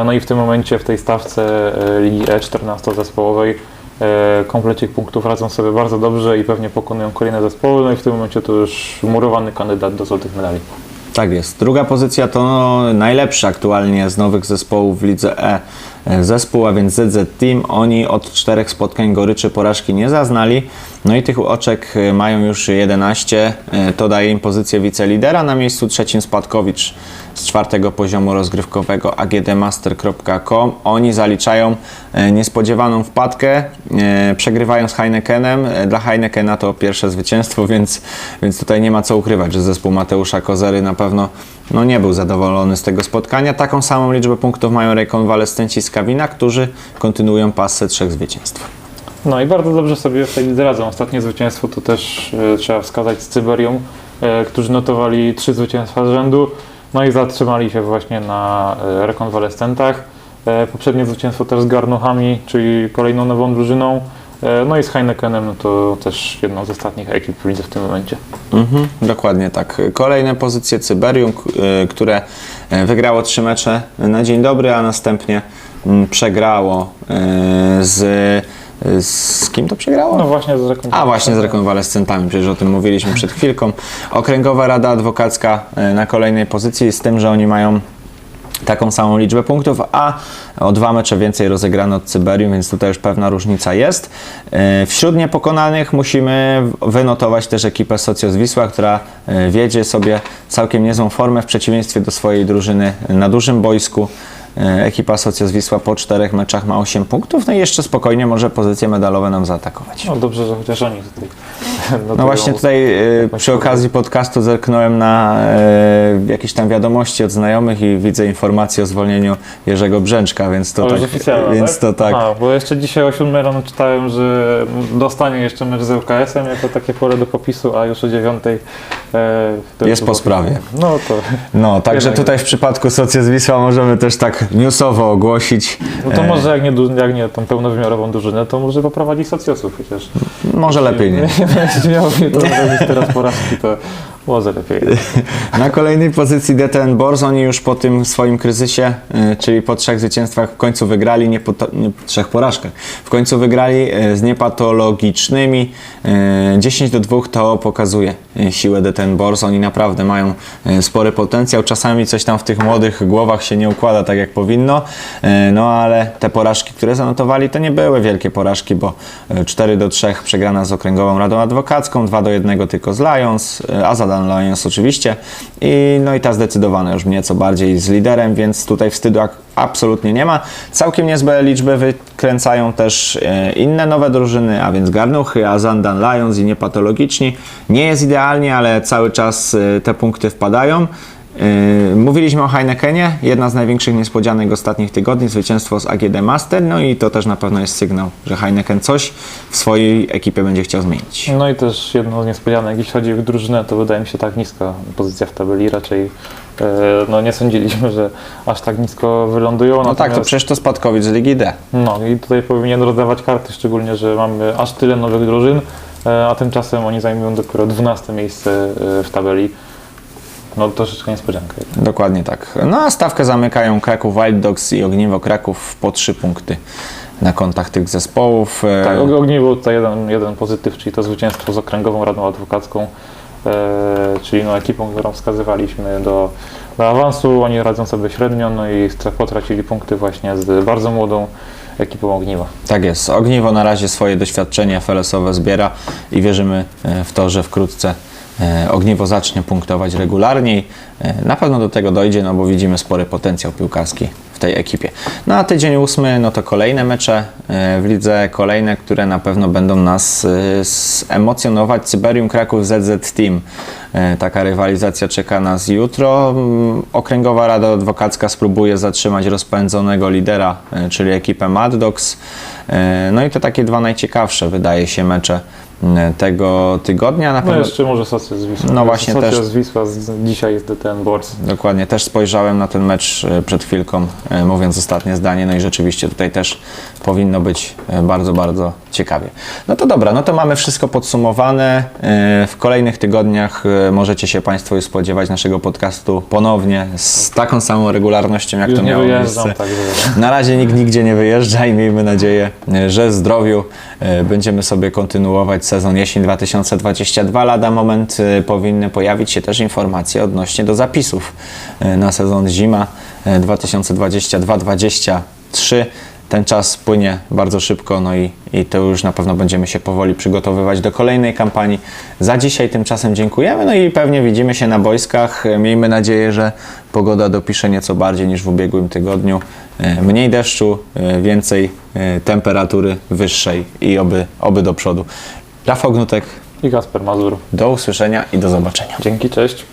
No i w tym momencie w tej stawce Ligi E 14-zespołowej e, komplecik punktów radzą sobie bardzo dobrze i pewnie pokonują kolejne zespoły, no i w tym momencie to już murowany kandydat do złotych medali. Tak jest. Druga pozycja to najlepszy aktualnie z nowych zespołów w lidze E e, zespół, a więc ZZ Team. Oni od czterech spotkań goryczy porażki nie zaznali. No i tych oczek e, mają już 11. E, To daje im pozycję wicelidera. Na miejscu trzecim Spadkowicz z czwartego poziomu rozgrywkowego agdmaster.com. Oni zaliczają e, niespodziewaną wpadkę, przegrywają z Heinekenem. Dla Heinekena to pierwsze zwycięstwo, więc, więc tutaj nie ma co ukrywać, że zespół Mateusza Kozery na pewno no, nie był zadowolony z tego spotkania. Taką samą liczbę punktów mają rekonwalescenci z Kawina, którzy kontynuują pasę trzech zwycięstw. No i bardzo dobrze sobie w tej lidze radzą. Ostatnie zwycięstwo to też e, trzeba wskazać z Cyberią, e, którzy notowali trzy zwycięstwa z rzędu, no i zatrzymali się właśnie na e, rekonwalescentach. E, poprzednie zwycięstwo też z Garnuchami, czyli kolejną nową drużyną. E, no i z Heinekenem, no to też jedną z ostatnich ekip w lidze w tym momencie. Mhm, dokładnie tak. Kolejne pozycje Cyberium, k- y, które e, wygrało trzy mecze na dzień dobry, a następnie mm, przegrało y, z. Z kim to przegrało? No właśnie z rekonwalescentami. A właśnie z rekonwalescentami, przecież o tym mówiliśmy przed chwilką. Okręgowa Rada Adwokacka e, na kolejnej pozycji, z tym, że oni mają taką samą liczbę punktów, a o dwa mecze więcej rozegrano od Cyberium, więc tutaj już pewna różnica jest. E, Wśród niepokonanych musimy wynotować też ekipę Socios Wisła, która wiedzie sobie całkiem niezłą formę w przeciwieństwie do swojej drużyny na dużym boisku. E, Ekipa Socios Wisła po czterech meczach ma 8 punktów, no i jeszcze spokojnie może pozycje medalowe nam zaatakować. No dobrze, że chociaż oni tutaj No właśnie tutaj e, przy okazji podcastu zerknąłem na e, jakieś tam wiadomości od znajomych i widzę informację o zwolnieniu Jerzego Brzęczka, więc to To tak. więc tak? to tak. A, bo jeszcze dzisiaj o 7 rano czytałem, że dostanie jeszcze mecz z ŁKS-em jako takie pole do popisu, a już o 9 e, to Jest po sprawie. No to, No, także tutaj w przypadku Socjus Wisła możemy też tak newsowo ogłosić. no to E, może jak nie, jak nie tą pełnowymiarową drużynę, to może poprowadzi socjosów chociaż. Może lepiej nie. Miało mi to robić teraz porażki, to lepiej. Na kolejnej pozycji DTN Bors, oni już po tym swoim kryzysie, y, czyli po trzech zwycięstwach w końcu wygrali, nie po, nie po trzech porażkach, w końcu wygrali y, z niepatologicznymi. Y, 10 do 2 to pokazuje siłę DTN Bors, oni naprawdę mają spory potencjał, czasami coś tam w tych młodych głowach się nie układa tak jak powinno, no ale te porażki, które zanotowali, to nie były wielkie porażki, bo y, 4 do 3 przegrana z Okręgową Radą Adwokacką, 2 do 1 tylko z Lions, a Zadan Lions oczywiście i no i ta zdecydowana już nieco bardziej z liderem, więc tutaj wstydu absolutnie nie ma. Całkiem niezłe liczby wykręcają też e, inne nowe drużyny, a więc Garnuchy, Azandan Lions i niepatologiczni. Nie jest idealnie, ale cały czas e, te punkty wpadają. Yy, Mówiliśmy o Heinekenie, jedna z największych niespodzianek ostatnich tygodni, zwycięstwo z AGD Master, no i to też na pewno jest sygnał, że Heineken coś w swojej ekipie będzie chciał zmienić. No i też jedną z niespodzianek, jeśli chodzi o drużynę, to wydaje mi się tak niska pozycja w tabeli. Raczej e, no, nie sądziliśmy, że aż tak nisko wylądują. No tak, to Natomiast- przecież to spadkowicz z Ligi D. No i tutaj powinien rozdawać karty, szczególnie, że mamy aż tyle nowych drużyn, e, a tymczasem oni zajmują dopiero 12 miejsce e, w tabeli. No troszeczkę niespodzianka. Dokładnie tak. No a stawkę zamykają Kraków Wild Dogs i Ogniwo Kraków po 3 punkty na kontach tych zespołów. E, Tak, og- ogniwo tutaj jeden, jeden pozytyw, czyli to zwycięstwo z Okręgową Radą Adwokacką, e, czyli no, ekipą, którą wskazywaliśmy do, do awansu. Oni radzą sobie średnio, no i potracili punkty właśnie z bardzo młodą ekipą Ogniwa. Tak jest. Ogniwo na razie swoje doświadczenie FLS-owe zbiera i wierzymy e, w to, że wkrótce Ogniwo zacznie punktować regularniej. E, Na pewno do tego dojdzie, no bo widzimy spory potencjał piłkarski w tej ekipie. No a tydzień ósmy, no to kolejne mecze e, w lidze, kolejne, które na pewno będą nas e, emocjonować. Cyberium Kraków ZZ Team. E, Taka rywalizacja czeka nas jutro. Mm, Okręgowa Rada Adwokacka spróbuje zatrzymać rozpędzonego lidera, e, czyli ekipę Mad Dogs. E, No i to takie dwa najciekawsze, wydaje się, mecze tego tygodnia. Na No pewno jeszcze może Socjal z Wisłą. No właśnie, Socjal też- z Wisła dzisiaj jest DTN Bors. Dokładnie, też spojrzałem na ten mecz e, przed chwilką, e, mówiąc ostatnie zdanie, no i rzeczywiście tutaj też powinno być e, bardzo, bardzo ciekawie. No to dobra, no to mamy wszystko podsumowane. E, W kolejnych tygodniach e, możecie się Państwo już spodziewać naszego podcastu ponownie z taką samą regularnością, jak Już to miało miejsce. także Na razie nikt nigdzie nie wyjeżdża i miejmy nadzieję, e, że w zdrowiu e, będziemy sobie kontynuować sezon jesień 2022. Lada moment e, powinny pojawić się też informacje odnośnie do zapisów e, na sezon zima e, 2022-2023. Ten czas płynie bardzo szybko, no i, i to już na pewno będziemy się powoli przygotowywać do kolejnej kampanii. Za dzisiaj tymczasem dziękujemy, no i pewnie widzimy się na boiskach. Miejmy nadzieję, że pogoda dopisze nieco bardziej niż w ubiegłym tygodniu. Mniej deszczu, więcej temperatury wyższej i oby, oby do przodu. Rafał Gnutek, i Kasper Mazur. do usłyszenia i do zobaczenia. Dzięki, cześć.